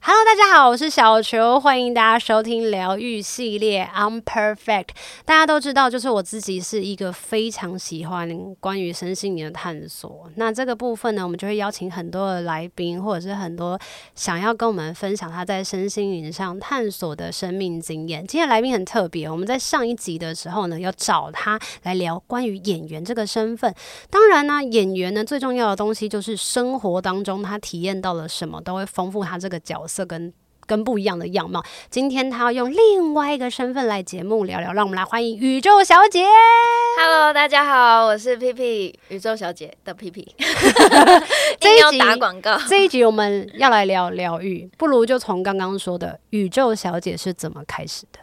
Hello，大家好，我是小球，欢迎大家收听疗愈系列《I'm Perfect》。大家都知道，就是我自己是一个非常喜欢关于身心灵的探索。那这个部分呢，我们就会邀请很多的来宾，或者是很多想要跟我们分享他在身心灵上探索的生命经验。今天来宾很特别，我们在上一集的时候呢，要找他来聊关于演员这个身份。当然呢，演员呢最重要的东西就是生活当中他体验到了什么，都会丰富他这个角色。这跟跟不一样的样貌。今天他要用另外一个身份来节目聊聊，让我们来欢迎宇宙小姐。Hello，大家好，我是屁屁，宇宙小姐的屁屁。这一集打广告，这一集我们要来聊疗愈，不如就从刚刚说的宇宙小姐是怎么开始的。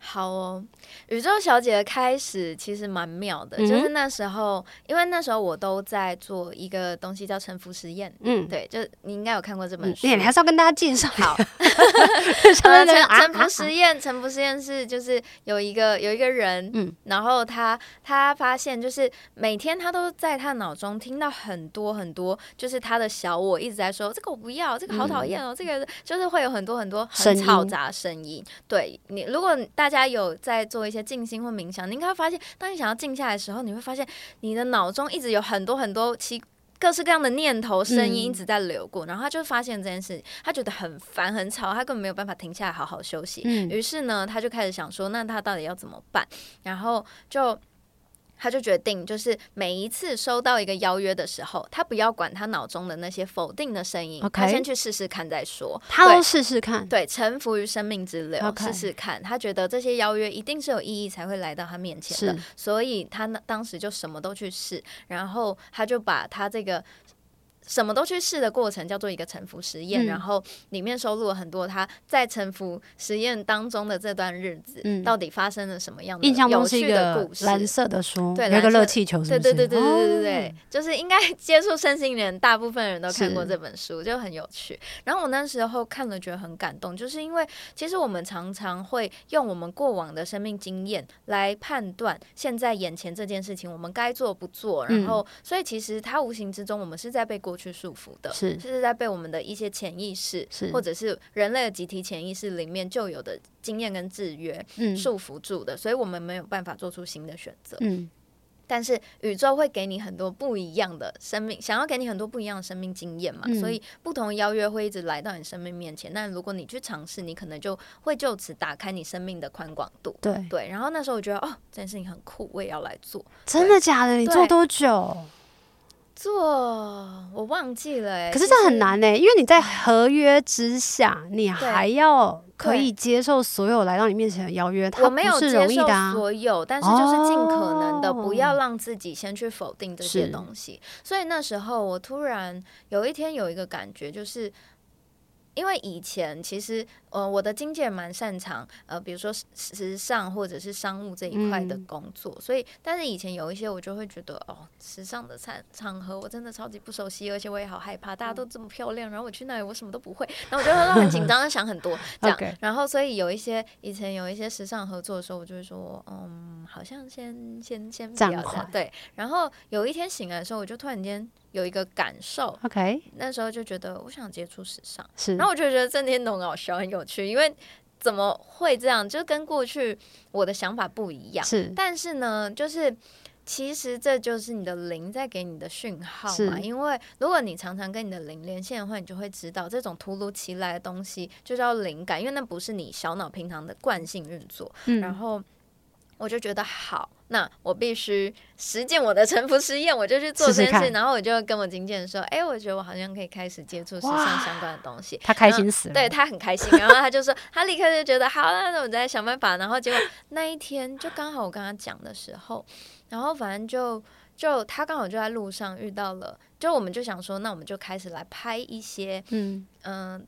好哦。宇宙小姐的开始其实蛮妙的，嗯、就是那时候，因为那时候我都在做一个东西叫沉浮实验，嗯，对，就你应该有看过这本书，嗯、你还是要跟大家介绍。好，沉沉浮实验，沉浮实验是就是有一个有一个人，嗯，然后他他发现就是每天他都在他脑中听到很多很多，就是他的小我一直在说这个我不要，这个好讨厌哦，嗯、这个就是会有很多很多很嘈杂声音。音。对你，如果大家有在。做一些静心或冥想，你应该会发现，当你想要静下来的时候，你会发现你的脑中一直有很多很多奇各式各样的念头、声音一直在流过。嗯、然后他就发现这件事，他觉得很烦、很吵，他根本没有办法停下来好好休息。嗯、于是呢，他就开始想说，那他到底要怎么办？然后就。他就决定，就是每一次收到一个邀约的时候，他不要管他脑中的那些否定的声音.他先去试试看再说。他都试试看，对，臣服于生命之流，试试.看。他觉得这些邀约一定是有意义才会来到他面前的，所以他那当时就什么都去试，然后他就把他这个。什么都去试的过程叫做一个沉浮实验，然后里面收录了很多他在沉浮实验当中的这段日子，到底发生了什么样的有趣的故事？蓝色的书，对，一个热气球，对对对对对对对，就是应该接触身心人，大部分人都看过这本书，就很有趣。然后我那时候看了，觉得很感动，就是因为其实我们常常会用我们过往的生命经验来判断现在眼前这件事情，我们该做不做，然后所以其实它无形之中，我们是在被过。去束缚的，是是在被我们的一些潜意识，是或者是人类的集体潜意识里面就有的经验跟制约，嗯，束缚住的，所以我们没有办法做出新的选择，嗯。但是宇宙会给你很多不一样的生命，想要给你很多不一样的生命经验嘛，嗯、所以不同的邀约会一直来到你生命面前。那如果你去尝试，你可能就会就此打开你生命的宽广度。对对。然后那时候我觉得，哦，这件事情很酷，我也要来做。真的假的？你做多久？做我忘记了可是这很难呢、欸，因为你在合约之下，你还要可以接受所有来到你面前的邀约，它不是容易的、啊。我没有接受所有，但是就是尽可能的不要让自己先去否定这些东西。所以那时候我突然有一天有一个感觉，就是。因为以前其实，呃，我的经纪人蛮擅长，呃，比如说时尚或者是商务这一块的工作，嗯、所以，但是以前有一些我就会觉得，哦，时尚的场场合我真的超级不熟悉，而且我也好害怕，大家都这么漂亮，然后我去那里我什么都不会，然后我就会很紧张，想很多 这样，Okay. 然后所以有一些以前有一些时尚合作的时候，我就会说，嗯，好像先先先不要这样，对，然后有一天醒来的时候，我就突然间。有一个感受，OK，那时候就觉得我想接触时尚，是，然后我就觉得郑天很搞笑，很有趣，因为怎么会这样？就跟过去我的想法不一样，是，但是呢，就是其实这就是你的灵在给你的讯号嘛，因为如果你常常跟你的灵连线的话，你就会知道这种突如其来的东西就叫灵感，因为那不是你小脑平常的惯性运作，嗯，然后。我就觉得好，那我必须实践我的沉浮实验，我就去做这件事。试试然后我就跟我经纪人说：“哎、欸，我觉得我好像可以开始接触时尚相关的东西。”他开心死了，对他很开心。然后他就说，他立刻就觉得好，那我再想办法。然后结果那一天就刚好我跟他讲的时候，然后反正就就他刚好就在路上遇到了，就我们就想说，那我们就开始来拍一些嗯嗯。呃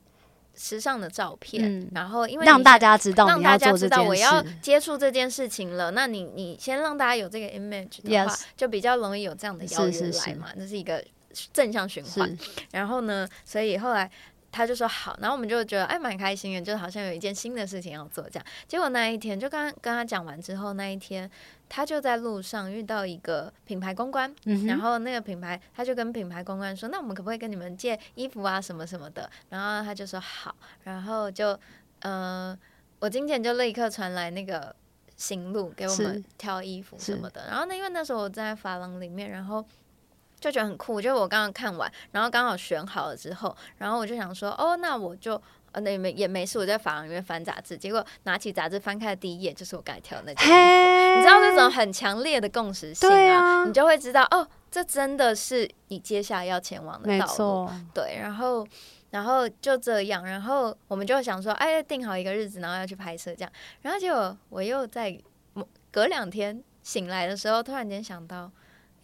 时尚的照片，嗯、然后因为让大家知道，让大家知道我要接触这件事情了。那你你先让大家有这个 image 的话.就比较容易有这样的邀约来嘛，那是，是，是一个正向循环。然后呢，所以后来他就说好，然后我们就觉得哎蛮开心的，就好像有一件新的事情要做这样。结果那一天就刚跟他讲完之后，那一天他就在路上遇到一个品牌公关，嗯、然后那个品牌他就跟品牌公关说，那我们可不可以跟你们借衣服啊什么什么的？然后他就说好，然后就嗯、呃，我经纪人就立刻传来那个行路给我们挑衣服什么的。然后那，因为那时候我在发廊里面，然后。就觉得很酷，就我刚刚看完，然后刚好选好了之后，然后我就想说，哦，那我就呃，那也没也没事，我在法廊里面翻杂志，结果拿起杂志翻开的第一页就是我刚才挑的那件衣服，你知道那种很强烈的共识性啊，啊你就会知道，哦，这真的是你接下来要前往的道路，对，然后然后就这样，然后我们就想说，哎，定好一个日子，然后要去拍摄这样，然后结果我又在隔两天醒来的时候，突然间想到。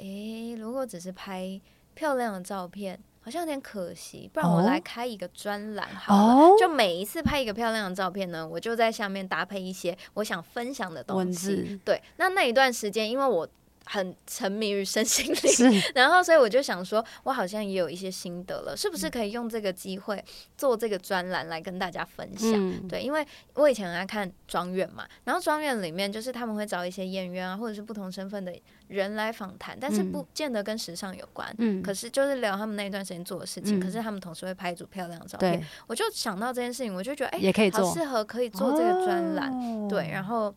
诶，如果只是拍漂亮的照片，好像有点可惜。不然我来开一个专栏好了，哦、就每一次拍一个漂亮的照片呢，我就在下面搭配一些我想分享的东西。对，那那一段时间，因为我。很沉迷于身心灵，然后所以我就想说，我好像也有一些心得了，是不是可以用这个机会做这个专栏来跟大家分享？嗯、对，因为我以前很爱看庄院嘛，然后庄院里面就是他们会找一些演员啊，或者是不同身份的人来访谈，但是不见得跟时尚有关，嗯，可是就是聊他们那一段时间做的事情，嗯、可是他们同时会拍一组漂亮的照片，对。我就想到这件事情，我就觉得哎，也可以做，好适合可以做这个专栏，哦、对，然后。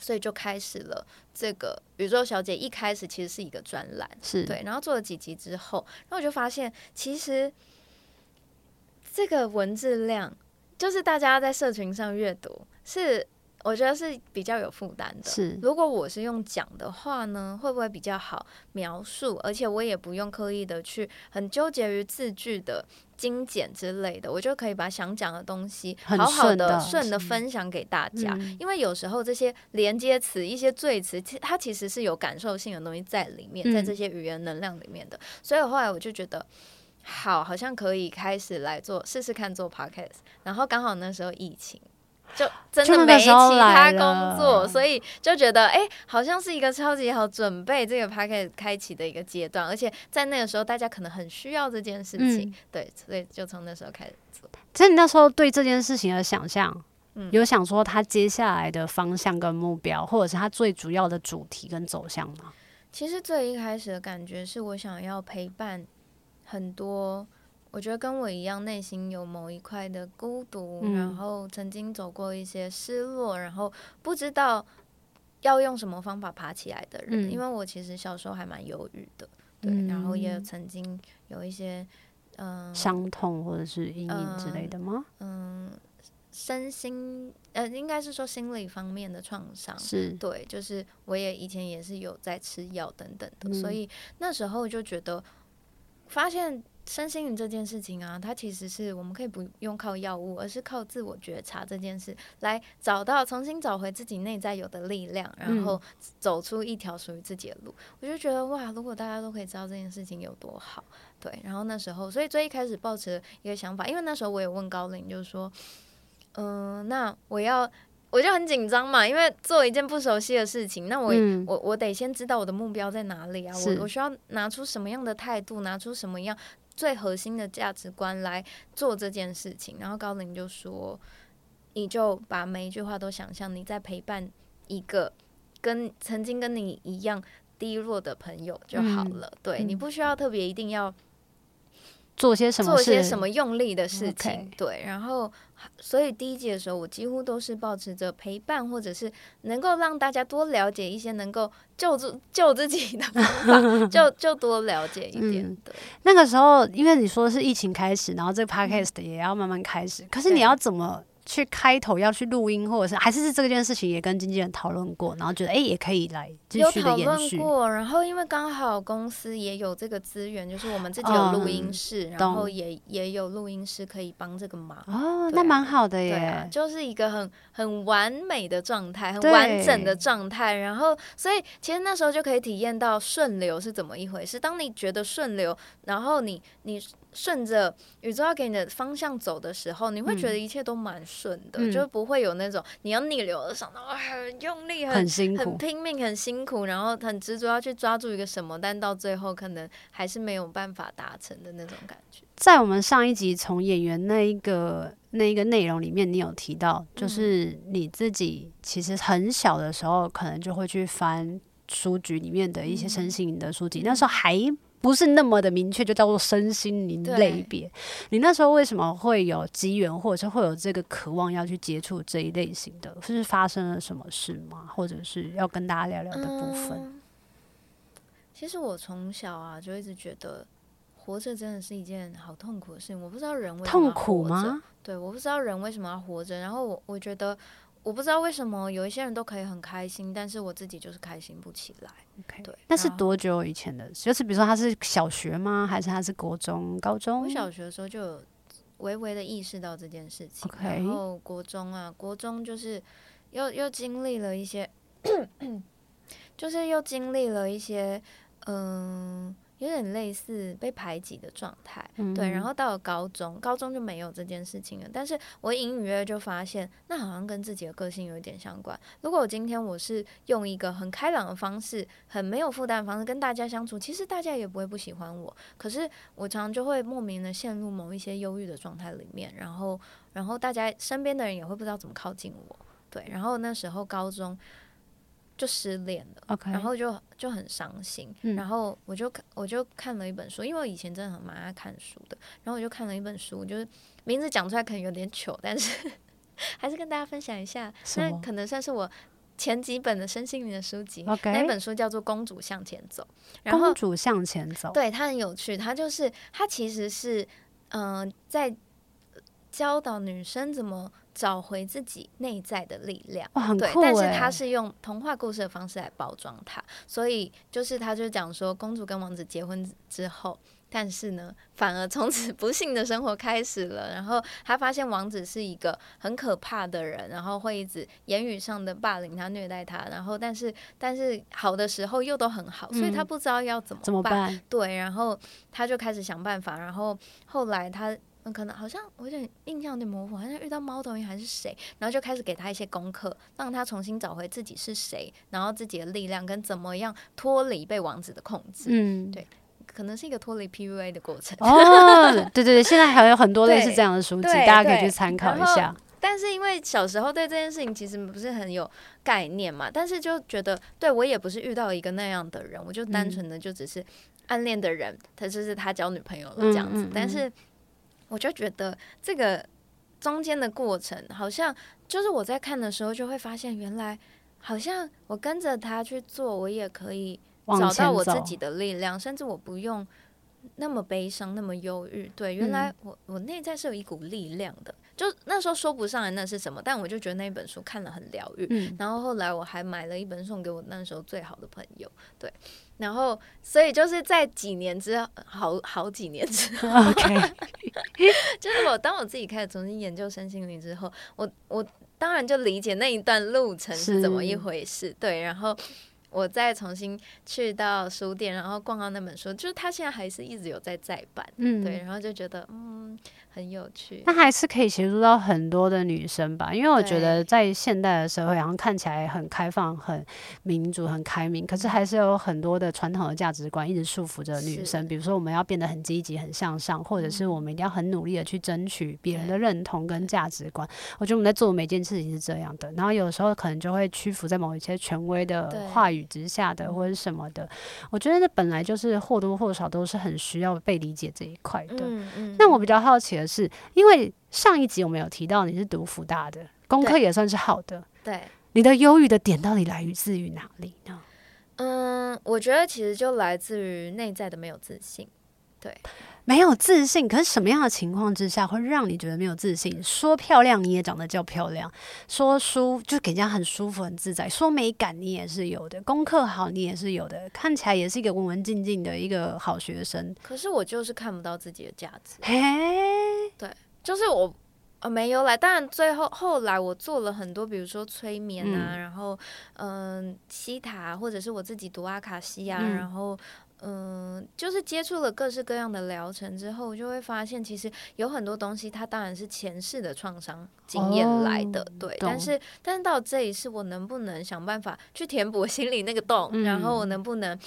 所以就开始了这个宇宙小姐一开始其实是一个专栏，是。对，然后做了几集之后，然后我就发现其实这个文字量就是大家在社群上阅读是。我觉得是比较有负担的。是，如果我是用讲的话呢，会不会比较好描述？而且我也不用刻意的去很纠结于字句的精简之类的，我就可以把想讲的东西好好的顺的分享给大家。嗯、因为有时候这些连接词、一些赘词，它其实是有感受性的东西在里面，在这些语言能量里面的。嗯、所以后来我就觉得，好，好像可以开始来做试试看做 podcast。然后刚好那时候疫情。就真的没其他工作，所以就觉得哎、欸，好像是一个超级好准备这个 podcast 开启的一个阶段，而且在那个时候大家可能很需要这件事情，嗯、对，所以就从那时候开始做。其实你那时候对这件事情的想象，嗯、有想说他接下来的方向跟目标，或者是他最主要的主题跟走向吗？其实最一开始的感觉是我想要陪伴很多。我觉得跟我一样，内心有某一块的孤独，嗯、然后曾经走过一些失落，然后不知道要用什么方法爬起来的人。嗯、因为我其实小时候还蛮忧郁的，对，嗯、然后也曾经有一些嗯伤痛或者是阴影之类的吗？嗯，嗯，身心呃，应该是说心理方面的创伤，是对，就是我也以前也是有在吃药等等的，嗯、所以那时候就觉得发现。身心灵这件事情啊，它其实是我们可以不用靠药物，而是靠自我觉察这件事来找到、重新找回自己内在有的力量，然后走出一条属于自己的路。嗯、我就觉得哇，如果大家都可以知道这件事情有多好，对。然后那时候，所以最一开始抱持一个想法，因为那时候我也问高林，就是说，嗯、呃，那我要，我就很紧张嘛，因为做一件不熟悉的事情，那我、嗯、我我得先知道我的目标在哪里啊，我我需要拿出什么样的态度，拿出什么样。最核心的价值观来做这件事情，然后高林就说：“你就把每一句话都想象你在陪伴一个跟曾经跟你一样低落的朋友就好了。嗯、对、嗯、你不需要特别一定要。”做些什么？做些什么用力的事情.对，然后所以第一季的时候，我几乎都是保持着陪伴，或者是能够让大家多了解一些能够救助救自己的方法，就就多了解一点。对、嗯，那个时候，因为你说是疫情开始，然后这个 podcast 也要慢慢开始，可是你要怎么？去开头要去录音，或者是还是是这件事情也跟经纪人讨论过，然后觉得哎、欸、也可以来继续的延续。有讨论过，然后因为刚好公司也有这个资源，就是我们自己有录音室，嗯、然后也也有录音师可以帮这个忙。哦，那蛮好的耶，对啊，就是一个很很完美的状态，很完整的状态。然后所以其实那时候就可以体验到顺流是怎么一回事。当你觉得顺流，然后你你顺着宇宙要给你的方向走的时候，你会觉得一切都蛮顺的，嗯、就不会有那种你要逆流而上然后，很用力、很很辛苦、很拼命、很辛苦，然后很执着要去抓住一个什么，但到最后可能还是没有办法达成的那种感觉。在我们上一集从演员那一个那一个内容里面，你有提到，就是你自己其实很小的时候，可能就会去翻书局里面的一些身心灵的书籍，嗯、那时候还。不是那么的明确，就叫做身心灵类别。你那时候为什么会有机缘，或者是会有这个渴望要去接触这一类型的？是发生了什么事吗？或者是要跟大家聊聊的部分？嗯、其实我从小啊就一直觉得，活着真的是一件好痛苦的事情。我不知道人为。痛苦吗？对，我不知道人为什么要活着。然后我我觉得。我不知道为什么有一些人都可以很开心，但是我自己就是开心不起来。对，那是多久以前的？就是比如说他是小学吗？还是他是国中、高中？我小学的时候就有微微的意识到这件事情。然后国中啊，国中就是又又经历了一些，就是又经历了一些，嗯。有点类似被排挤的状态，嗯、对。然后到了高中，高中就没有这件事情了。但是我隐隐约约就发现，那好像跟自己的个性有一点相关。如果我今天我是用一个很开朗的方式，很没有负担的方式跟大家相处，其实大家也不会不喜欢我。可是我常常就会莫名的陷入某一些忧郁的状态里面，然后，然后大家身边的人也会不知道怎么靠近我。对，然后那时候高中。就失恋了.然后就就很伤心，嗯、然后我就看我就看了一本书，因为我以前真的很蛮爱看书的，然后我就看了一本书，就是名字讲出来可能有点糗，但是 还是跟大家分享一下，那可能算是我前几本的身心灵的书籍。那本书叫做《公主向前走》，然后公主向前走，对，它很有趣，它就是它其实是嗯、呃、在教导女生怎么。找回自己内在的力量，哇，很酷欸。对，但是他是用童话故事的方式来包装它，所以就是他就讲说，公主跟王子结婚之后，但是呢，反而从此不幸的生活开始了。然后他发现王子是一个很可怕的人，然后会一直言语上的霸凌他、虐待他。然后，但是但是好的时候又都很好，所以他不知道要怎么办。怎么办？对，然后他就开始想办法。然后后来他。可能好像我有点印象有点模糊，好像遇到猫头鹰还是谁，然后就开始给他一些功课，让他重新找回自己是谁，然后自己的力量跟怎么样脱离被王子的控制。嗯，对，可能是一个脱离 PUA 的过程。哦，对对对，现在还有很多类似这样的书籍，大家可以去参考一下。但是因为小时候对这件事情其实不是很有概念嘛，但是就觉得对我也不是遇到一个那样的人，我就单纯的就只是暗恋的人，他就是他交女朋友了这样子，嗯嗯嗯，但是。我就觉得这个中间的过程，好像就是我在看的时候，就会发现，原来好像我跟着他去做，我也可以找到我自己的力量，甚至我不用那么悲伤，那么忧郁。对，原来我我内在是有一股力量的。就那时候说不上来那是什么，但我就觉得那本书看了很疗愈。嗯，然后后来我还买了一本送给我那时候最好的朋友。对。然后，所以就是在几年之后，好好几年之后. 就是我当我自己开始重新研究身心灵之后，我我当然就理解那一段路程是怎么一回事。对，然后我再重新去到书店，然后逛到那本书，就是他现在还是一直有在再版。嗯，对，然后就觉得嗯。很有趣，那还是可以协助到很多的女生吧，因为我觉得在现代的社会，然后看起来很开放、很民主、很开明，可是还是有很多的传统的价值观一直束缚着女生。比如说，我们要变得很积极、很向上，或者是我们一定要很努力的去争取别人的认同跟价值观。我觉得我们在做每件事情是这样的，然后有时候可能就会屈服在某一些权威的话语之下的，或者什么的。我觉得那本来就是或多或少都是很需要被理解这一块的。嗯嗯。那我比较好奇的是，因为上一集我们有提到你是读福大的，功课也算是好的。对，你的忧郁的点到底来自于哪里呢？嗯，我觉得其实就来自于内在的没有自信。对，没有自信，可是什么样的情况之下会让你觉得没有自信？说漂亮你也长得叫漂亮，说舒就给人家很舒服很自在，说美感你也是有的，功课好你也是有的，看起来也是一个文文静静的一个好学生。可是我就是看不到自己的价值。嘿，对，就是我。呃，没有来，当然最后后来我做了很多，比如说催眠啊，嗯、然后嗯，西塔或者是我自己读阿卡西啊，嗯、然后嗯、呃，就是接触了各式各样的疗程之后，就会发现其实有很多东西，它当然是前世的创伤经验来的，哦、对。但是，但是到这一世，我能不能想办法去填补心里那个洞？嗯、然后我能不能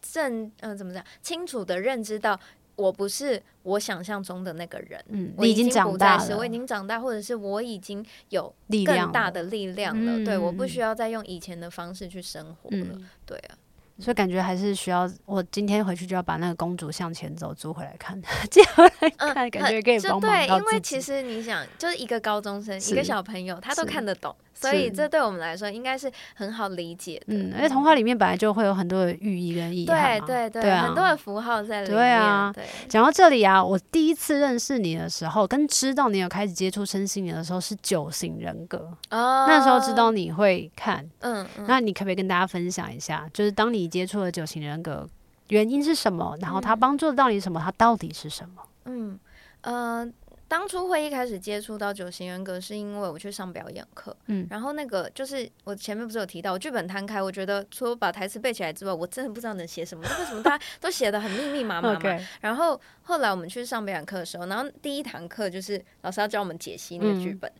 正嗯、呃，怎么讲？清楚的认知到，我不是我想象中的那个人。嗯，我已经长大了，我已经长大，或者是我已经有更大的力量了。量了对，我不需要再用以前的方式去生活了。嗯、对啊。所以感觉还是需要，我今天回去就要把那个《公主向前走》租回来看，借回来看，感觉可以帮忙。对，因为其实你想，就是一个高中生，一个小朋友，他都看得懂。所以这对我们来说应该是很好理解的，嗯，而且童话里面本来就会有很多的寓意跟意义，对对对，很多的符号在里面。对啊，讲到这里啊，我第一次认识你的时候，跟知道你有开始接触身心灵的时候是九型人格哦，那时候知道你会看，嗯，嗯，那你可不可以跟大家分享一下，就是当你接触了九型人格，原因是什么？然后它帮助到你什么？它到底是什么？嗯，呃。当初会一开始接触到九型人格，是因为我去上表演课，嗯，然后那个就是我前面不是有提到，我剧本摊开，我觉得除了把台词背起来之外，我真的不知道能写什么，为什么大家 都写的很密密麻麻嘛.然后后来我们去上表演课的时候，然后第一堂课就是老师要教我们解析那个剧本，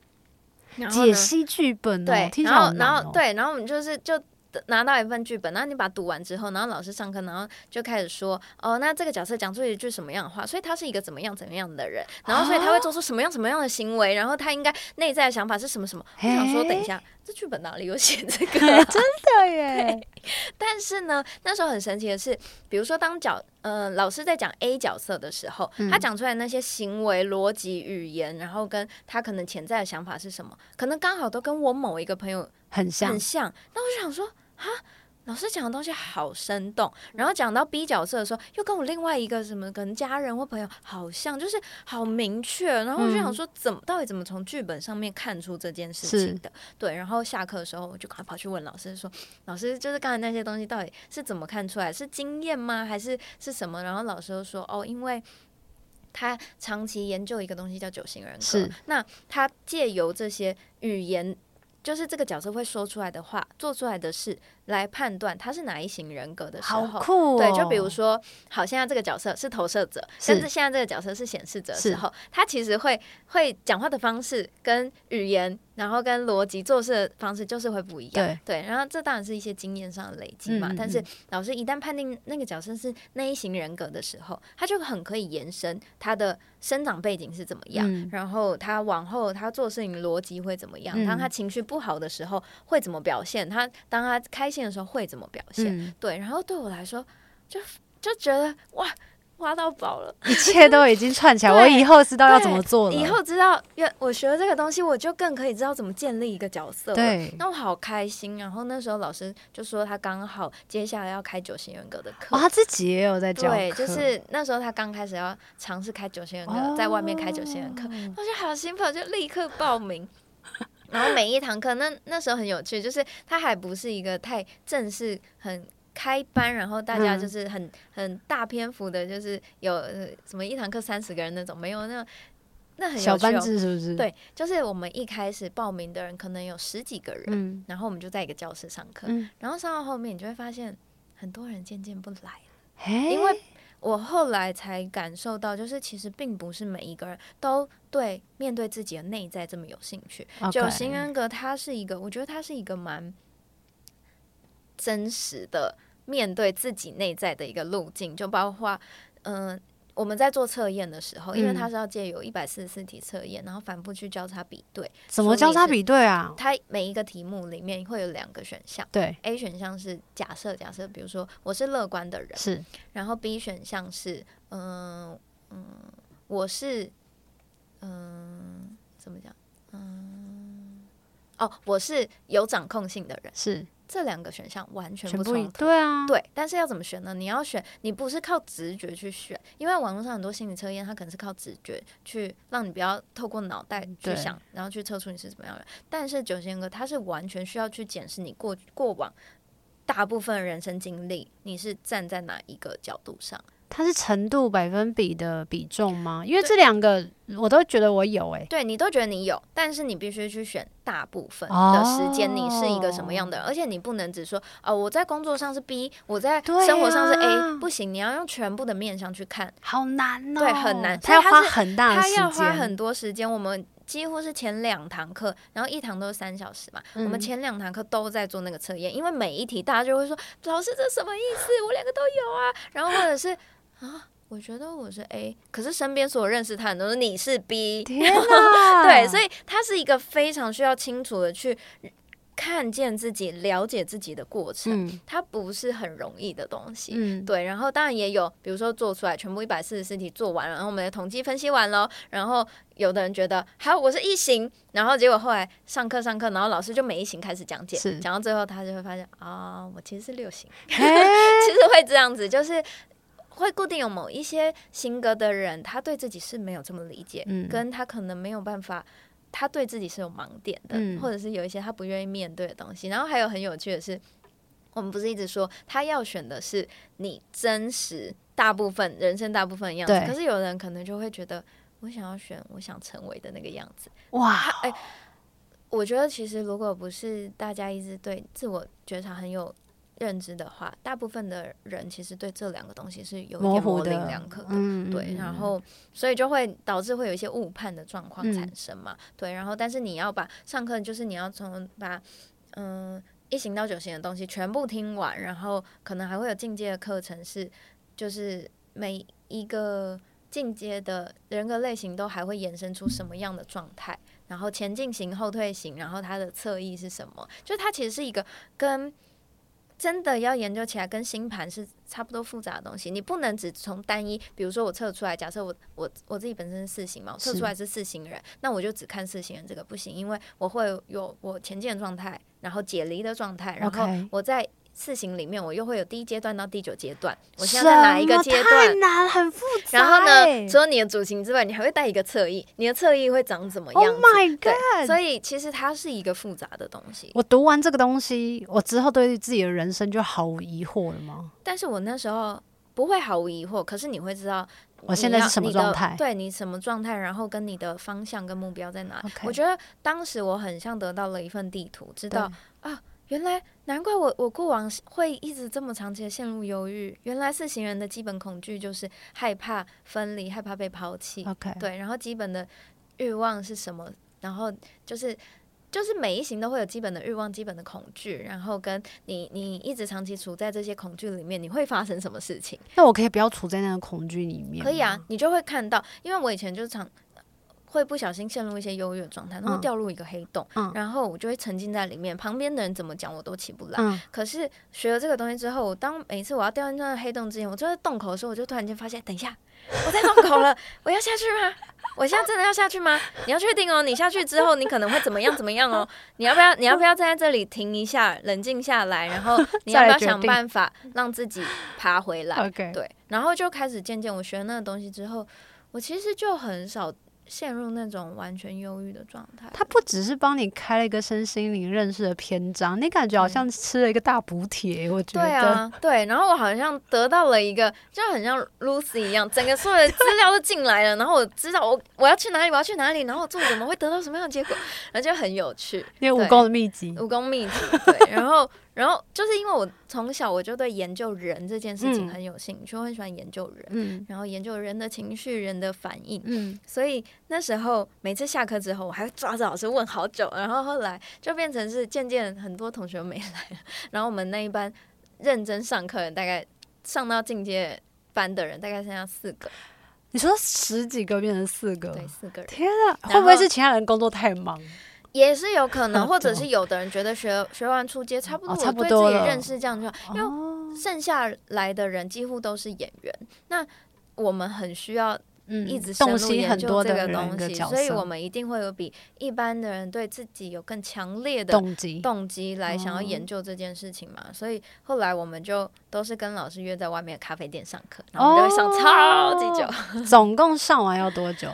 嗯、解析剧本、哦，对，然后然后对，然后我们就是就。拿到一份剧本，然后你把它读完之后，然后老师上课，然后就开始说，哦，那这个角色讲出一句什么样的话，所以他是一个怎么样怎么样的人，然后所以他会做出什么样什么样的行为，然后他应该内在的想法是什么什么。我想说，等一下，这剧本哪里有写这个 啊？真 的耶！但是呢，那时候很神奇的是，比如说当角呃老师在讲 A 角色的时候，他讲出来那些行为、逻辑、语言，然后跟他可能潜在的想法是什么，可能刚好都跟我某一个朋友很像很像。那我就想说。啊，老师讲的东西好生动，然后讲到 B 角色的时候，又跟我另外一个什么可能家人或朋友好像，就是好明确。然后我就想说，怎么到底怎么从剧本上面看出这件事情的？对，然后下课的时候，我就赶快跑去问老师说：“老师，就是刚才那些东西到底是怎么看出来？是经验吗？还是是什么？”然后老师就说：“哦，因为他长期研究一个东西叫九型人格，那他借由这些语言。”就是这个角色会说出来的话，做出来的事，来判断他是哪一型人格的时候，好酷哦。对，就比如说，好，现在这个角色是投射者，是但是现在这个角色是显示者的时候，他其实会会讲话的方式跟语言。然后跟逻辑做事的方式就是会不一样，对，对，然后这当然是一些经验上的累积嘛。嗯嗯，但是老师一旦判定那个角色是那一型人格的时候，他就很可以延伸他的生长背景是怎么样，嗯、然后他往后他做事情逻辑会怎么样，嗯、当他情绪不好的时候会怎么表现，他当他开心的时候会怎么表现，嗯、对。然后对我来说，就就觉得哇。挖到宝了，一切都已经串起来。我以后知道要怎么做了。以后知道，我学了这个东西，我就更可以知道怎么建立一个角色。对，那我好开心。然后那时候老师就说，他刚好接下来要开九型人格的课。哦，他自己也有在教。对，就是那时候他刚开始要尝试开九型人格，哦、在外面开九型人格，我就好兴奋，就立刻报名。然后每一堂课，那那时候很有趣，就是他还不是一个太正式，很。开班，然后大家就是很、嗯、很大篇幅的，就是有什么一堂课三十个人那种，没有那那很小班制，是不是？对，就是我们一开始报名的人可能有十几个人，嗯、然后我们就在一个教室上课，嗯、然后上到后面你就会发现很多人渐渐不来了，因为我后来才感受到，就是其实并不是每一个人都对面对自己的内在这么有兴趣。九型 Okay 人格它是一个，我觉得它是一个蛮。真实的面对自己内在的一个路径，就包括，嗯、呃，我们在做测验的时候，因为它是要借由一百四十四题测验，然后反复去交叉比对。怎么交叉比对啊？它每一个题目里面会有两个选项，对，A 选项是假设，假设比如说我是乐观的人，是，然后 B 选项是，嗯、呃、嗯，我是，嗯、呃，怎么讲？嗯，哦，我是有掌控性的人，是。这两个选项完全不同，对啊，对，但是要怎么选呢？你要选，你不是靠直觉去选，因为网络上很多心理测验，它可能是靠直觉去让你不要透过脑袋去想，然后去测出你是怎么样的人。但是九型人格，它是完全需要去检视你过过往大部分人生经历，你是站在哪一个角度上。它是程度百分比的比重吗？因为这两个我都觉得我有诶、欸，对你都觉得你有，但是你必须去选大部分的时间，你是一个什么样的人，哦、而且你不能只说哦，我在工作上是 B，我在生活上是 A，、啊、不行，你要用全部的面向去看，好难哦，对，很难，他要花很大的时间，他要花很多时间，我们。几乎是前两堂课，然后一堂都是三小时嘛。嗯、我们前两堂课都在做那个测验，因为每一题大家就会说：“老师，这什么意思？我两个都有啊。”然后或者是啊，我觉得我是 A，可是身边所有认识他的人都说你是 B。天哪！对，所以他是一个非常需要清楚的去。看见自己、了解自己的过程，嗯、它不是很容易的东西。嗯、对，然后当然也有，比如说做出来全部一百四十四题做完了，然后我们的统计分析完了，然后有的人觉得好，我是一型，然后结果后来上课上课，然后老师就每一型开始讲解，讲到最后他就会发现啊，我其实是六型，其实会这样子，就是会固定有某一些性格的人，他对自己是没有这么理解，嗯、跟他可能没有办法。他对自己是有盲点的，嗯、或者是有一些他不愿意面对的东西。然后还有很有趣的是，我们不是一直说他要选的是你真实大部分人生大部分的样子，可是有人可能就会觉得，我想要选我想成为的那个样子。哇，哎，我觉得其实如果不是大家一直对自我觉察很有。认知的话，大部分的人其实对这两个东西是有一点模棱两可的，嗯、对，然后所以就会导致会有一些误判的状况产生嘛，嗯、对，然后但是你要把上课就是你要从把嗯一型到九型的东西全部听完，然后可能还会有进阶的课程是，就是每一个进阶的人格类型都还会衍生出什么样的状态，然后前进型、后退型，然后它的侧翼是什么，就它其实是一个跟。真的要研究起来，跟星盘是差不多复杂的东西。你不能只从单一，比如说我测出来，假设我我我自己本身是四型嘛，我测出来是四型人，那我就只看四型人这个不行，因为我会有我前进的状态，然后解离的状态，然后我在。四型里面，我又会有第一阶段到第九阶段。我现在在哪一个阶段？太难，很复杂。然后呢，除了你的主型之外，你还会带一个侧翼。你的侧翼会长怎么样？Oh my god！所以其实它是一个复杂的东西。我读完这个东西，我之后对自己的人生就毫无疑惑了吗？但是我那时候不会毫无疑惑。可是你会知道我现在是什么状态？对你什么状态？然后跟你的方向跟目标在哪里.我觉得当时我很像得到了一份地图，知道啊。原来难怪我我过往会一直这么长期的陷入忧郁。原来是行人的基本恐惧就是害怕分离，害怕被抛弃。Okay. 对，然后基本的欲望是什么？然后就是就是每一行都会有基本的欲望、基本的恐惧。然后跟你你一直长期处在这些恐惧里面，你会发生什么事情？那我可以不要处在那个恐惧里面？可以啊，你就会看到，因为我以前就是常。会不小心陷入一些忧郁的状态，然后掉入一个黑洞，嗯、然后我就会沉浸在里面，旁边的人怎么讲我都起不来。嗯、可是学了这个东西之后，当每次我要掉进那个黑洞之前，我就在洞口的时候，我就突然间发现，等一下，我在洞口了，我要下去吗？我现在真的要下去吗？你要确定哦，你下去之后，你可能会怎么样怎么样哦？你要不要？你要不要站在这里停一下，冷静下来，然后你要不要想办法让自己爬回来？对，然后就开始渐渐，我学了那个东西之后，我其实就很少。陷入那种完全忧郁的状态。他不只是帮你开了一个身心灵认识的篇章，你感觉好像吃了一个大补铁。我觉得。对啊，对。然后我好像得到了一个，就很像 Lucy 一样，整个所有的资料都进来了，然后我知道我我要去哪里，我要去哪里，然后做什么会得到什么样的结果，然后就很有趣。因为武功的秘籍，武功秘籍。对，然后。然后就是因为我从小我就对研究人这件事情很有兴趣，我、嗯、很喜欢研究人，嗯、然后研究人的情绪、人的反应，嗯、所以那时候每次下课之后，我还会抓着老师问好久。然后后来就变成是渐渐很多同学没来了，然后我们那一班认真上课的大概上到进阶班的人大概剩下四个。你说十几个变成四个？对，四个人。天啊，会不会是其他人工作太忙？也是有可能，或者是有的人觉得学学完出街差不多，我对自己认识这样就好，因为剩下来的人几乎都是演员，那我们很需要一直深入研究这个东西，所以我们一定会有比一般的人对自己有更强烈的动机动机来想要研究这件事情嘛。所以后来我们就都是跟老师约在外面的咖啡店上课，然后我们就会上超级久。总共上完要多久？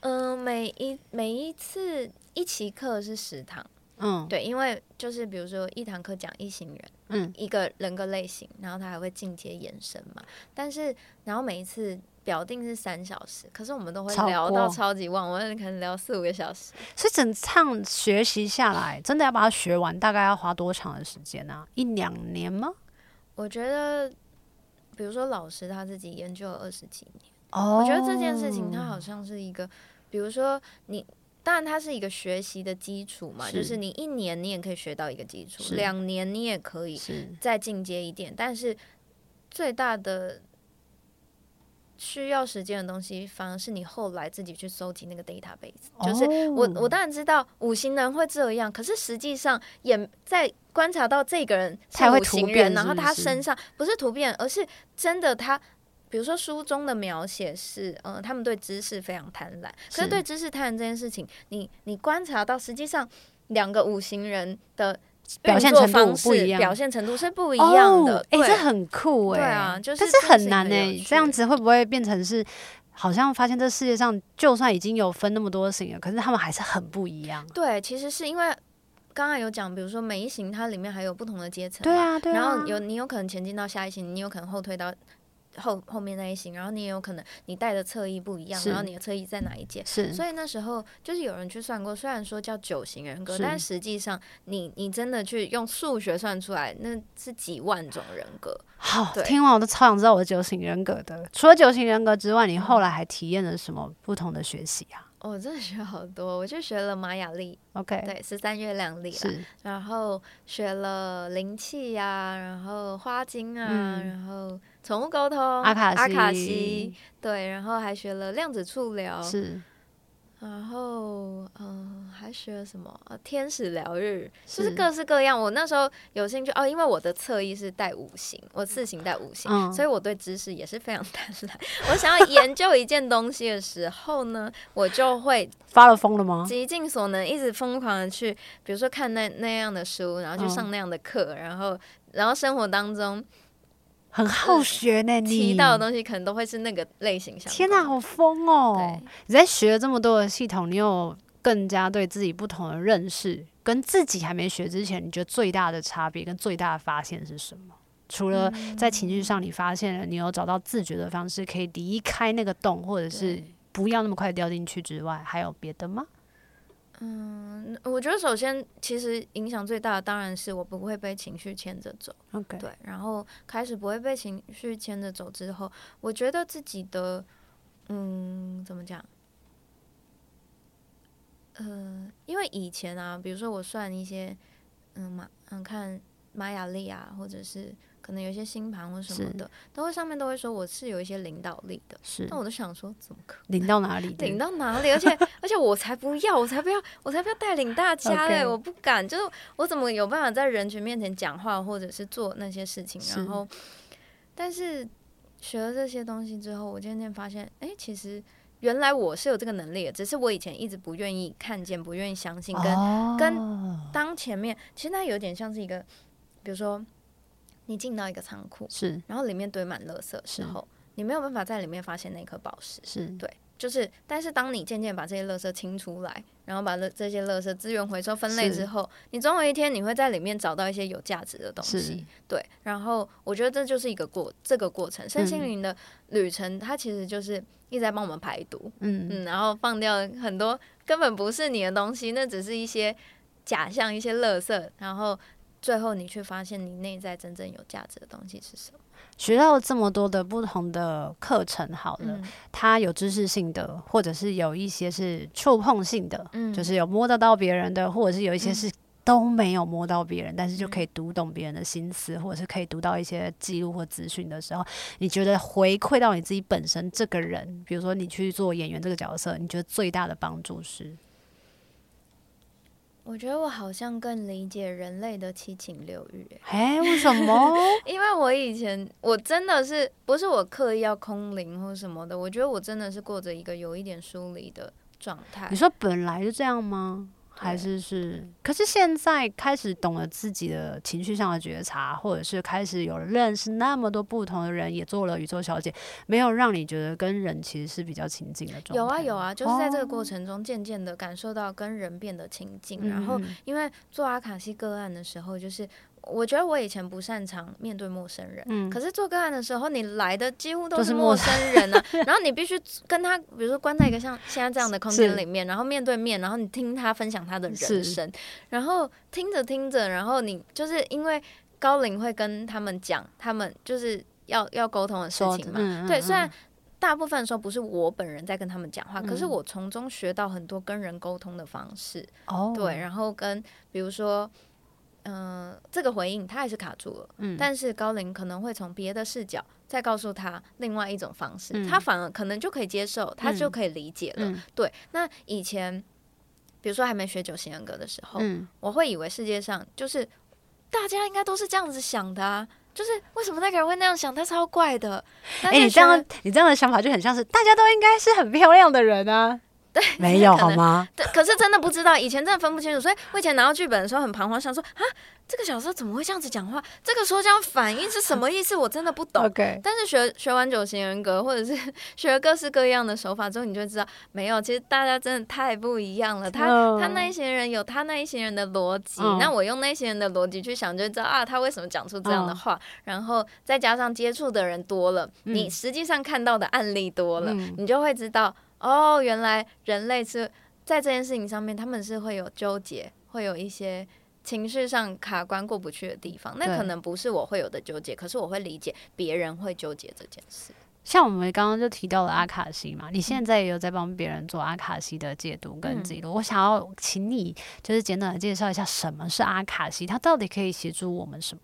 嗯，每一每一次。一期课是十堂，嗯，对，因为就是比如说一堂课讲一行人，嗯，一个人格类型，然后他还会进阶延伸嘛。但是然后每一次表定是三小时，可是我们都会聊到超级晚，我们可能聊四五个小时。所以整场学习下来，真的要把它学完，大概要花多长的时间呢？一两年吗？我觉得，比如说老师他自己研究了二十几年，哦，我觉得这件事情它好像是一个，比如说你。当然，它是一个学习的基础嘛，是就是你一年你也可以学到一个基础，两年你也可以再进阶一点。但是最大的需要时间的东西，反而是你后来自己去搜集那个 database。哦、就是我我当然知道五行人会这样，可是实际上也在观察到这个人是五行人，然后他身上不是突变，而是真的他。比如说书中的描写是，呃，他们对知识非常贪婪。可是对知识贪婪这件事情，你你观察到，实际上两个五行人的表现程度不一样，表现程度是不一样的。哎、哦，这很酷哎、欸，对啊，就是，但是很难哎、欸。这样子会不会变成是，好像发现这世界上就算已经有分那么多型了，可是他们还是很不一样。对，其实是因为刚刚有讲，比如说每一型它里面还有不同的阶层，对啊，对啊。然后有你有可能前进到下一型，你有可能后退到。后后面那一型，然后你也有可能你带的侧翼不一样，然后你的侧翼在哪一节？是，所以那时候就是有人去算过，虽然说叫九型人格，但实际上你你真的去用数学算出来，那是几万种人格。好，听完我都超想知道我的九型人格的。除了九型人格之外，你后来还体验了什么不同的学习啊？我、哦、真的学好多，我就学了玛雅历，OK，对，十三月亮历，是，然后学了灵气呀、啊，然后花精啊，嗯、然后。宠物沟通，阿卡西，阿卡西，对，然后还学了量子触疗，是，然后嗯，还学了什么？天使疗愈，是就是各式各样。我那时候有兴趣哦，因为我的侧翼是带五行，我四行带五行，嗯、所以我对知识也是非常贪婪。我想要研究一件东西的时候呢，我就会发了疯了吗？极尽所能，一直疯狂的去，比如说看那那样的书，然后去上那样的课，嗯、然后然后生活当中。很好学呢，你提到的东西可能都会是那个类型。天哪，好疯哦！对你在学了这么多的系统，你有更加对自己不同的认识，跟自己还没学之前，你觉得最大的差别跟最大的发现是什么？除了在情绪上，你发现了你有找到自觉的方式，可以离开那个洞，或者是不要那么快掉进去之外，还有别的吗？嗯，我觉得首先其实影响最大的当然是我不会被情绪牵着走。Okay. 对，然后开始不会被情绪牵着走之后，我觉得自己的，嗯，怎么讲？呃，因为以前啊，比如说我算一些，嗯玛，嗯看玛雅历啊，或者是。可能有一些星盘或什么的，都会上面都会说我是有一些领导力的，是。那我都想说，怎么可能领到哪里？领到哪里？而且 而且我才不要，我才不要，我才不要带领大家嘞.我不敢，就是我怎么有办法在人群面前讲话，或者是做那些事情？然后，但是学了这些东西之后，我渐渐发现，哎、欸，其实原来我是有这个能力的，只是我以前一直不愿意看见，不愿意相信，跟、哦、跟当前面，其实它有点像是一个，比如说。你进到一个仓库，是，然后里面堆满垃圾的时候，你没有办法在里面发现那颗宝石，是。对，就是，但是当你渐渐把这些垃圾清出来，然后把这这些垃圾资源回收分类之后，你总有一天你会在里面找到一些有价值的东西，是。对。然后我觉得这就是一个过这个过程，身心灵的旅程，它其实就是一直在帮我们排毒，嗯。嗯，然后放掉很多根本不是你的东西，那只是一些假象，一些垃圾，然后。最后，你却发现你内在真正有价值的东西是什么？学到这么多的不同的课程，好了，嗯、它有知识性的，或者是有一些是触碰性的，嗯、就是有摸得到别人的，或者是有一些是都没有摸到别人，嗯、但是就可以读懂别人的心思，或者是可以读到一些记录或资讯的时候，你觉得回馈到你自己本身这个人，比如说你去做演员这个角色，你觉得最大的帮助是？我觉得我好像更理解人类的七情六欲。哎，为什么？因为我以前我真的是不是我刻意要空灵或什么的，我觉得我真的是过着一个有一点疏离的状态。你说本来就这样吗？还是是？可是现在开始懂了自己的情绪上的觉察，或者是开始有认识那么多不同的人，也做了宇宙小姐，没有让你觉得跟人其实是比较亲近的状态？有啊有啊，就是在这个过程中渐渐的感受到跟人变得亲近，哦、然后因为做阿卡西个案的时候，就是。我觉得我以前不擅长面对陌生人，嗯，可是做个案的时候，你来的几乎都是陌生。人呢、啊。然后你必须跟他，比如说关在一个像现在这样的空间里面，然后面对面，然后你听他分享他的人生，然后听着听着，然后你就是因为高龄会跟他们讲他们就是要要沟通的事情嘛，对，虽然大部分的时候不是我本人在跟他们讲话，嗯、可是我从中学到很多跟人沟通的方式，哦，对，然后跟比如说。嗯、呃，这个回应他还是卡住了。嗯，但是高龄可能会从别的视角再告诉他另外一种方式，嗯、他反而可能就可以接受，他就可以理解了。嗯、对，那以前比如说还没学九型人格的时候，嗯，我会以为世界上就是大家应该都是这样子想的啊，就是为什么那个人会那样想，他超怪的。哎、欸，你这样你这样的想法就很像是大家都应该是很漂亮的人啊。对，没有好吗？对，可是真的不知道，以前真的分不清楚，所以我以前拿到剧本的时候很彷徨，想说啊，这个小说怎么会这样子讲话？这个说这样反应是什么意思？我真的不懂。Okay. 但是学学完九型人格，或者是学了各式各样的手法之后，你就知道，没有，其实大家真的太不一样了。他、oh. 他那一些人有他那一些人的逻辑，oh. 那我用那些人的逻辑去想，就知道啊，他为什么讲出这样的话。Oh. 然后再加上接触的人多了，嗯、你实际上看到的案例多了，嗯、你就会知道。哦，原来人类是在这件事情上面，他们是会有纠结，会有一些情绪上卡关过不去的地方。那可能不是我会有的纠结，可是我会理解别人会纠结这件事。像我们刚刚就提到了阿卡西嘛，你现在也有在帮别人做阿卡西的解读跟记录。嗯、我想要请你就是简短的介绍一下什么是阿卡西，它到底可以协助我们什么？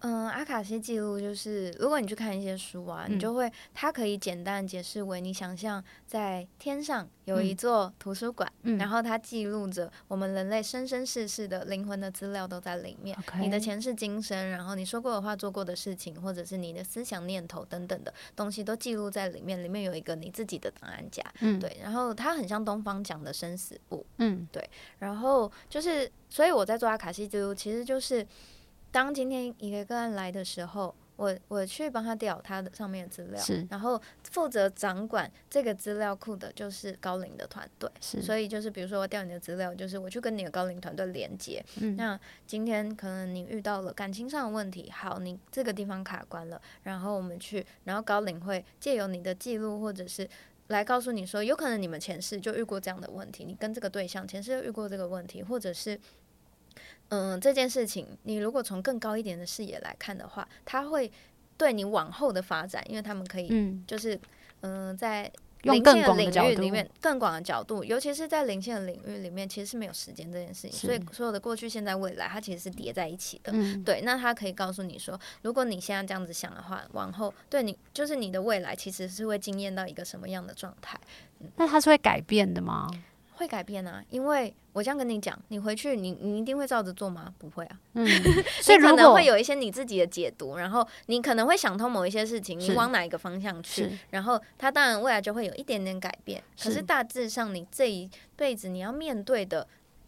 嗯，阿卡西记录就是，如果你去看一些书啊，嗯、你就会，它可以简单解释为，你想象在天上有一座图书馆，嗯、然后它记录着我们人类生生世世的灵魂的资料都在里面你的前世今生，然后你说过的话、做过的事情，或者是你的思想念头等等的东西都记录在里面，里面有一个你自己的档案夹，嗯、对，然后它很像东方讲的生死簿，嗯，对，然后就是，所以我在做阿卡西记录，其实就是。当今天一个个案来的时候，我我去帮他调他的上面的资料，是然后负责掌管这个资料库的就是高龄的团队，是所以就是比如说我调你的资料，就是我去跟你的高龄团队连接。嗯，那今天可能你遇到了感情上的问题，好，你这个地方卡关了，然后我们去，然后高龄会借由你的记录或者是来告诉你说，有可能你们前世就遇过这样的问题，你跟这个对象前世就遇过这个问题，或者是。嗯，这件事情，你如果从更高一点的视野来看的话，它会对你往后的发展，因为他们可以，就是嗯、呃，在零线的领域里面更广的角度，尤其是在零线的领域里面，其实是没有时间这件事情，所以所有的过去、现在、未来，它其实是叠在一起的。嗯、对，那它可以告诉你说，如果你现在这样子想的话，往后对你，就是你的未来，其实是会惊艳到一个什么样的状态？嗯、那它是会改变的吗？会改变啊，因为我这样跟你讲，你回去你你一定会照着做吗？不会啊，嗯，所以可能会有一些你自己的解读，然后你可能会想通某一些事情，你往哪一个方向去，然后它当然未来就会有一点点改变，可是大致上你这一辈子你要面对的。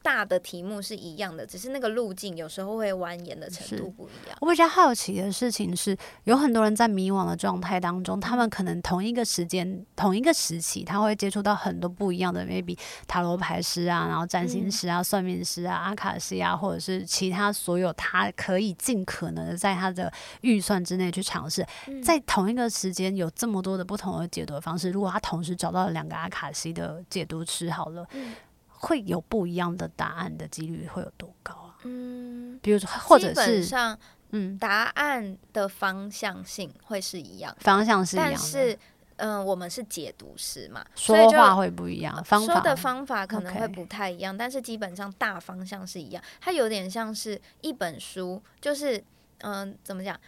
大的题目是一样的，只是那个路径有时候会蜿蜒的程度不一样。我比较好奇的事情是，有很多人在迷惘的状态当中，他们可能同一个时间、同一个时期，他会接触到很多不一样的，maybe 塔罗牌师啊，然后占星师啊、嗯、算命师啊、阿卡西啊，或者是其他所有他可以尽可能的在他的预算之内去尝试，嗯、在同一个时间有这么多的不同的解读方式。如果他同时找到了两个阿卡西的解读师，好了。嗯会有不一样的答案的几率会有多高啊？嗯，比如说，或者是上，嗯，答案的方向性会是一样，方向是一样，但是，嗯、呃，我们是解读师嘛，说话会不一样，方法说的方法可能会不太一样但是基本上大方向是一样。它有点像是一本书，就是，嗯、呃，怎么讲？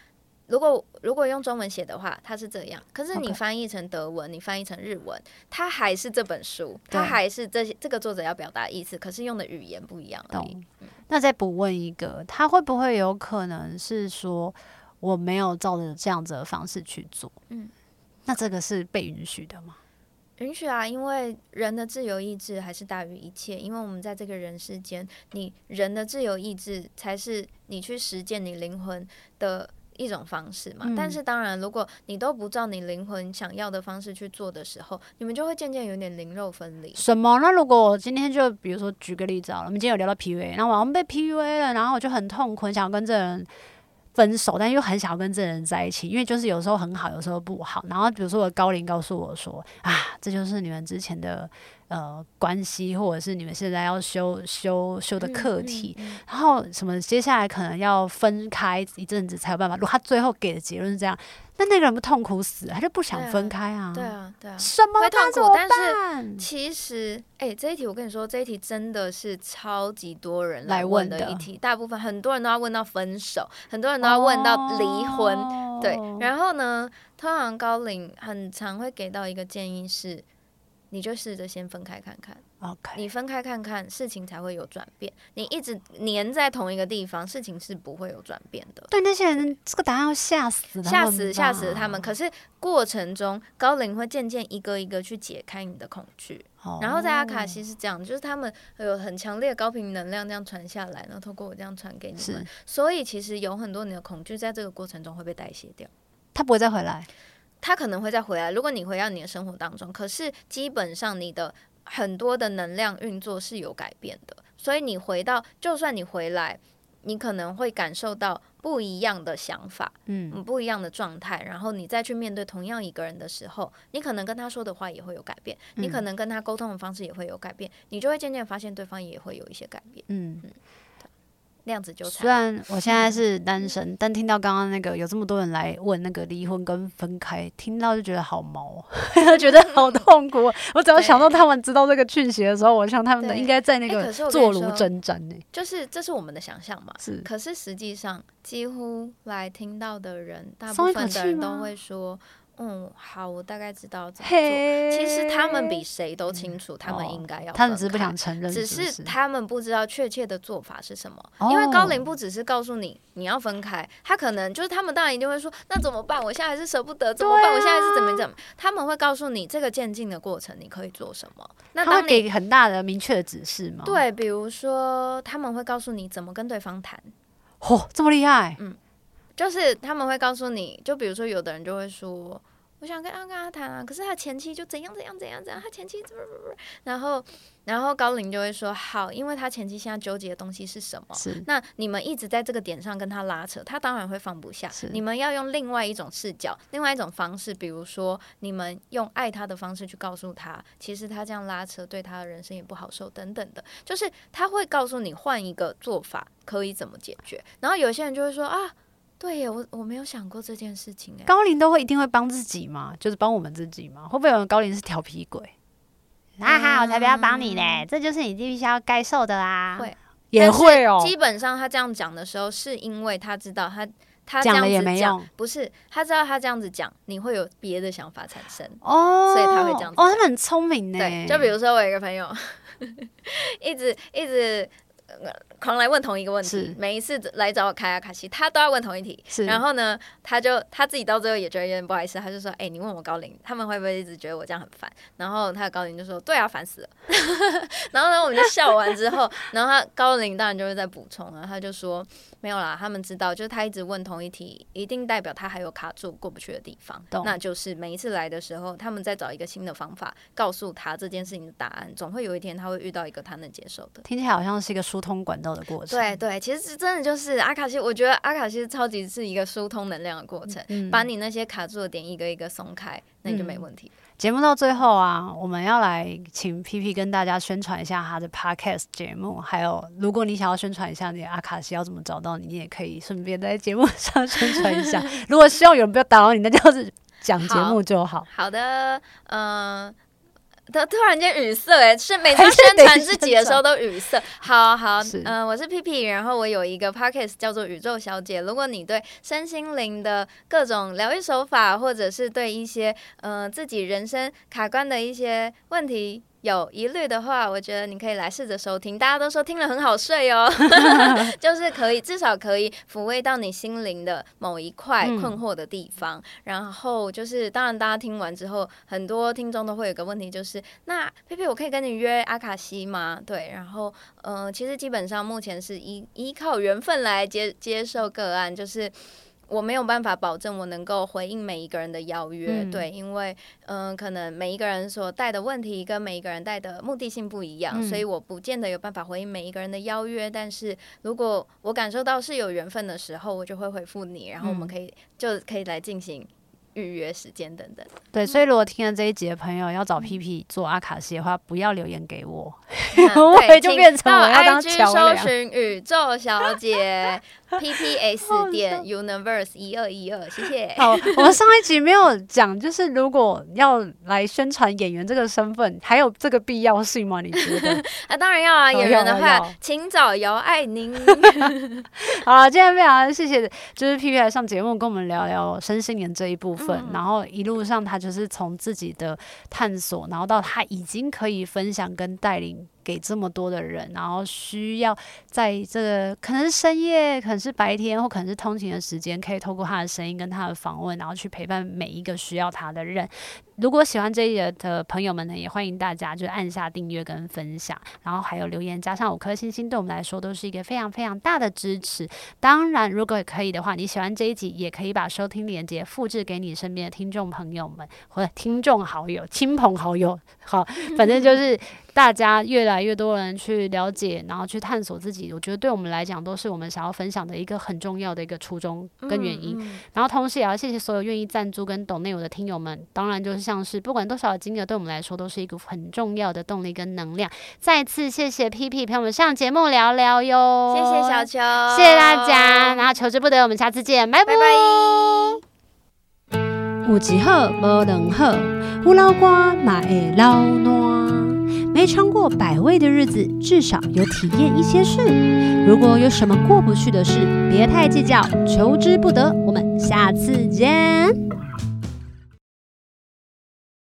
如果如果用中文写的话，它是这样。可是你翻译成德文.你翻译成日文，它还是这本书，它还是这些这个作者要表达意思，可是用的语言不一样而已。嗯、那再补问一个，他会不会有可能是说我没有照着这样子的方式去做？嗯，那这个是被允许的吗？允许啊，因为人的自由意志还是大于一切。因为我们在这个人世间，你人的自由意志才是你去实践你灵魂的一种方式嘛。嗯、但是当然，如果你都不照你灵魂想要的方式去做的时候，你们就会渐渐有点灵肉分离。什么？那如果我今天就比如说举个例子好了，我们今天有聊到 PUA，然后我好像被 PUA 了，然后我就很痛苦，想要跟这人。分手，但又很想要跟这人在一起，因为就是有时候很好，有时候不好。然后比如说我高龄告诉我说：“啊，这就是你们之前的呃关系，或者是你们现在要修修修的课题。嗯嗯嗯、然后什么接下来可能要分开一阵子才有办法。如果他最后给的结论是这样。”那那个人不痛苦死，他就不想分开啊！对啊，对啊，什么会痛苦？但是其实，哎、欸，这一题我跟你说，这一题真的是超级多人来问的一题，大部分很多人都要问到分手，很多人都要问到离婚。哦、对，然后呢，通常高龄很常会给到一个建议是，你就试着先分开看看。Okay. 你分开看看，事情才会有转变。你一直黏在同一个地方，事情是不会有转变的。对那些人，这个答案要吓死，吓死，吓死他们。可是过程中，高龄会渐渐一个一个去解开你的恐惧。Oh. 然后在阿卡西是这样，就是他们有很强烈的高频能量这样传下来，然后透过我这样传给你们。所以其实有很多你的恐惧在这个过程中会被代谢掉，他不会再回来。他可能会再回来，如果你回到你的生活当中。可是基本上你的。很多的能量运作是有改变的，所以你回到，就算你回来，你可能会感受到不一样的想法，嗯，不一样的状态。然后你再去面对同样一个人的时候，你可能跟他说的话也会有改变，嗯，你可能跟他沟通的方式也会有改变，你就会渐渐发现对方也会有一些改变，嗯。嗯量子纠缠。虽然我现在是单身，但听到刚刚那个有这么多人来问那个离婚跟分开，听到就觉得好毛，觉得好痛苦。我只要想到他们知道这个讯息的时候，我想他们应该在那个坐如针毡呢。就是这是我们的想象嘛？是。可是实际上，几乎来听到的人，大部分的人都会说。嗯，好，我大概知道怎么做。Hey, 其实他们比谁都清楚，他们应该要。他们只是不想承认，只是他们不知道确切的做法是什么。哦、因为高龄不只是告诉你你要分开，他可能就是他们当然一定会说，那怎么办？我现在还是舍不得，怎么办？啊、我现在是怎么怎么？他们会告诉你这个渐进的过程，你可以做什么？那他会给很大的明确的指示吗？对，比如说他们会告诉你怎么跟对方谈。嚯，这么厉害！嗯，就是他们会告诉你，就比如说有的人就会说。我想跟他跟他谈啊，可是他前妻就怎样怎样怎样怎样，他前妻怎么怎么，然后然后高林就会说好，因为他前妻现在纠结的东西是什么？是那你们一直在这个点上跟他拉扯，他当然会放不下。是你们要用另外一种视角，另外一种方式，比如说你们用爱他的方式去告诉他，其实他这样拉扯对他的人生也不好受，等等的，就是他会告诉你换一个做法可以怎么解决。然后有些人就会说啊。对呀，我我没有想过这件事情哎。高龄都会一定会帮自己吗？就是帮我们自己吗？会不会有人高龄是调皮鬼？哈哈，我才不要帮你嘞！这就是你必须要该受的啦。会，也会哦。基本上他这样讲的时候，是因为他知道他他讲了也没用，不是他知道他这样子讲，你会有别的想法产生哦，所以他会这样子。哦，他们很聪明呢。对，就比如说我有一个朋友，一 直一直。狂来问同一个问题，每一次来找我开阿卡西，他都要问同一题。是然后呢，他就他自己到最后也觉得有点不好意思，他就说：“哎、欸，你问我高龄，他们会不会一直觉得我这样很烦？”然后他的高龄就说：“对啊，烦死了。”然后呢，我们就笑完之后，然后他高龄当然就是在补充啊，他就说：“没有啦，他们知道，就是他一直问同一题，一定代表他还有卡住过不去的地方。懂那就是每一次来的时候，他们再找一个新的方法告诉他这件事情的答案，总会有一天他会遇到一个他能接受的。”听起来好像是一个疏通管道的过程。对对，其实真的就是阿卡西，我觉得阿卡西超级是一个疏通能量的过程，嗯、把你那些卡住的点一个一个松开，那你就没问题。节目到最后啊，我们要来请 P.P 跟大家宣传一下他的 Podcast 节目，还有如果你想要宣传一下你的阿卡西要怎么找到你，你也可以顺便在节目上宣传一下。如果希望有人不要打扰你，那就是讲节目就好。好，好的，嗯、呃。突突然间语塞哎，是每次宣传自己的时候都语塞。好好，嗯、呃，我是 P.P，然后我有一个 Podcast 叫做宇宙小姐。如果你对身心灵的各种疗愈手法，或者是对一些呃自己人生卡关的一些问题有疑虑的话，我觉得你可以来试着收听。大家都说听了很好睡哦，就是可以至少可以抚慰到你心灵的某一块困惑的地方。嗯、然后就是，当然大家听完之后，很多听众都会有个问题，就是那佩佩，我可以跟你约阿卡西吗？对，然后嗯、呃，其实基本上目前是依依靠缘分来接接受个案，就是。我没有办法保证我能够回应每一个人的邀约，嗯、对，因为嗯、呃，可能每一个人所带的问题跟每一个人带的目的性不一样，嗯、所以我不见得有办法回应每一个人的邀约。但是如果我感受到是有缘分的时候，我就会回复你，然后我们可以、嗯、就可以来进行。预约时间等等，对，所以如果听了这一集的朋友要找 P P 做阿卡西的话，不要留言给我，我也就变成我要当桥梁。搜寻宇宙小姐 P P S 点 Universe 一二一二，谢谢。好，我们上一集没有讲，就是如果要来宣传演员这个身份，还有这个必要性吗？你觉得？啊，当然要啊！演员的话，请找姚爱宁。好了，今天非常谢谢，就是 P P 来上节目，跟我们聊聊身心灵这一部分。嗯、然后一路上，他就是从自己的探索，然后到他已经可以分享跟带领。给这么多的人，然后需要在这个可能是深夜，可能是白天，或可能是通勤的时间，可以透过他的声音跟他的访问，然后去陪伴每一个需要他的人。如果喜欢这一集的朋友们呢，也欢迎大家就按下订阅跟分享，然后还有留言加上五颗星星，对我们来说都是一个非常非常大的支持。当然，如果可以的话，你喜欢这一集，也可以把收听链接复制给你身边的听众朋友们或者听众好友、亲朋好友。好，反正就是。大家越来越多人去了解，然后去探索自己，我觉得对我们来讲都是我们想要分享的一个很重要的一个初衷跟原因。嗯嗯、然后同时也要谢谢所有愿意赞助跟 donate 我的听友们，当然就是像是不管多少的金额，对我们来说都是一个很重要的动力跟能量。再次谢谢 PP 陪我们上节目聊聊哟，谢谢小球，谢谢大家，然后求之不得，我们下次见，拜拜。有一好无两好，有老瓜嘛会老烂。没尝过百味的日子，至少有体验一些事。如果有什么过不去的事，别太计较，求之不得。我们下次见。